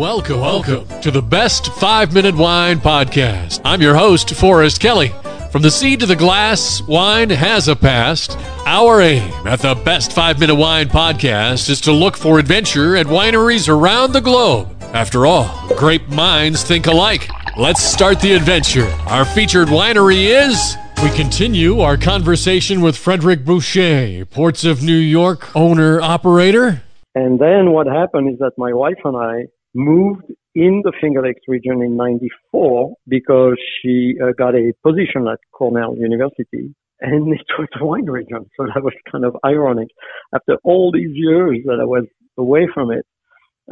Welcome, welcome to the Best Five Minute Wine Podcast. I'm your host, Forrest Kelly. From the seed to the glass, wine has a past. Our aim at the Best Five Minute Wine Podcast is to look for adventure at wineries around the globe. After all, great minds think alike. Let's start the adventure. Our featured winery is. We continue our conversation with Frédéric Bouché, Ports of New York owner operator. And then what happened is that my wife and I moved in the Finger Lakes region in 94 because she uh, got a position at Cornell University and it was a wine region. So that was kind of ironic. After all these years that I was away from it,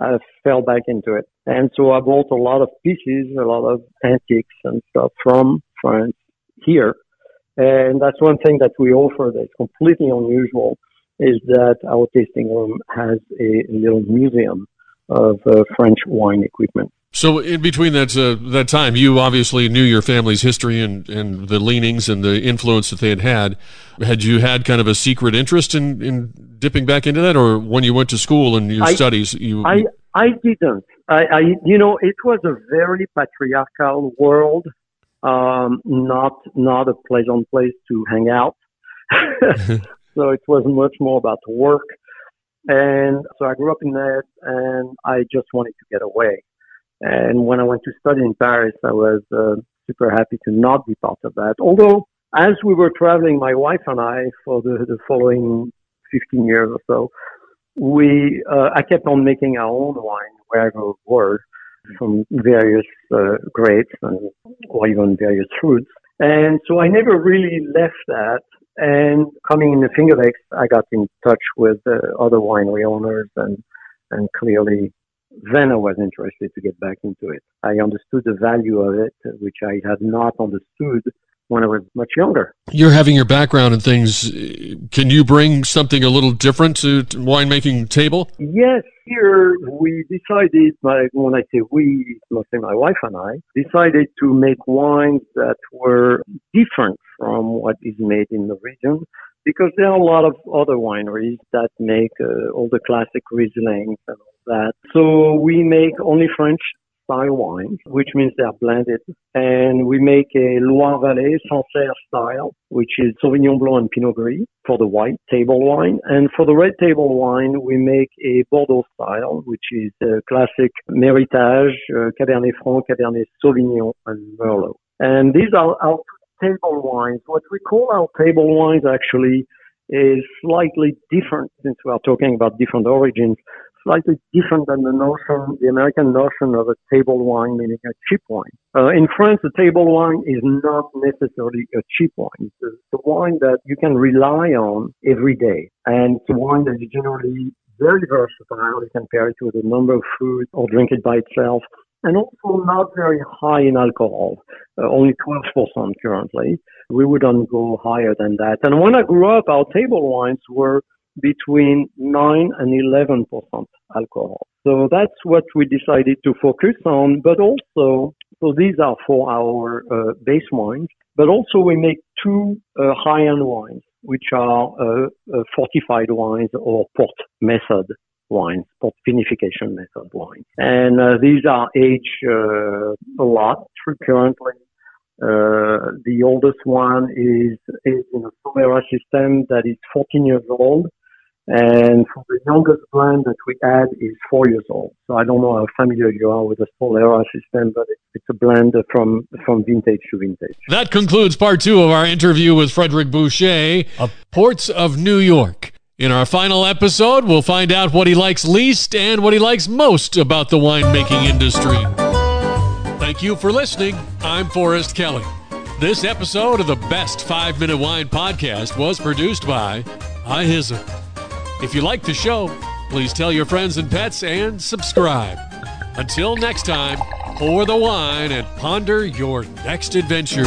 I fell back into it. And so I bought a lot of pieces, a lot of antiques and stuff from France here. And that's one thing that we offer that's completely unusual is that our tasting room has a little museum of uh, French wine equipment. So, in between that uh, that time, you obviously knew your family's history and, and the leanings and the influence that they had had. Had you had kind of a secret interest in, in dipping back into that, or when you went to school and your I, studies, you? I I didn't. I, I you know it was a very patriarchal world, um, not not a pleasant place to hang out. so it was much more about work and so I grew up in that and I just wanted to get away. And when I went to study in Paris, I was uh, super happy to not be part of that. Although, as we were traveling, my wife and I, for the, the following 15 years or so, we, uh, I kept on making our own wine wherever we were from various uh, grapes and, or even various fruits. And so I never really left that. And coming in the Finger Lakes, I got in touch with uh, other winery owners, and and clearly, then I was interested to get back into it. I understood the value of it, which I had not understood when I was much younger. You're having your background in things. Can you bring something a little different to, to winemaking table? Yes, here we decided, like when I say we, mostly my wife and I, decided to make wines that were different from what is made in the region because there are a lot of other wineries that make uh, all the classic Rieslings and all that. So we make only French style wines, which means they are blended. And we make a Loire Valley Sancerre style, which is Sauvignon Blanc and Pinot Gris for the white table wine. And for the red table wine, we make a Bordeaux style, which is a classic Méritage, uh, Cabernet Franc, Cabernet Sauvignon, and Merlot. And these are our table wines. What we call our table wines actually is slightly different since we are talking about different origins slightly different than the notion, the American notion of a table wine, meaning a cheap wine. Uh, in France, a table wine is not necessarily a cheap wine. It's the wine that you can rely on every day. And it's a wine that is generally very versatile. You can pair it with a number of foods or drink it by itself. And also not very high in alcohol, uh, only 12% currently. We wouldn't go higher than that. And when I grew up, our table wines were between 9 and 11 percent alcohol. So that's what we decided to focus on, but also, so these are for our uh, base wines, but also we make two uh, high-end wines, which are uh, uh fortified wines or port method wines, port vinification method wines. And uh, these are aged uh, a lot currently. the oldest one is, is in a Solera system that is 14 years old and for the youngest blend that we add is four years old. So I don't know how familiar you are with the Solera system, but it's a blend from, from vintage to vintage. That concludes part two of our interview with Frédéric Bouché of Ports of New York. In our final episode, we'll find out what he likes least and what he likes most about the winemaking industry. Thank you for listening. I'm Forrest Kelly. This episode of the Best Five Minute Wine Podcast was produced by iHizzle. If you like the show, please tell your friends and pets and subscribe. Until next time, pour the wine and ponder your next adventure.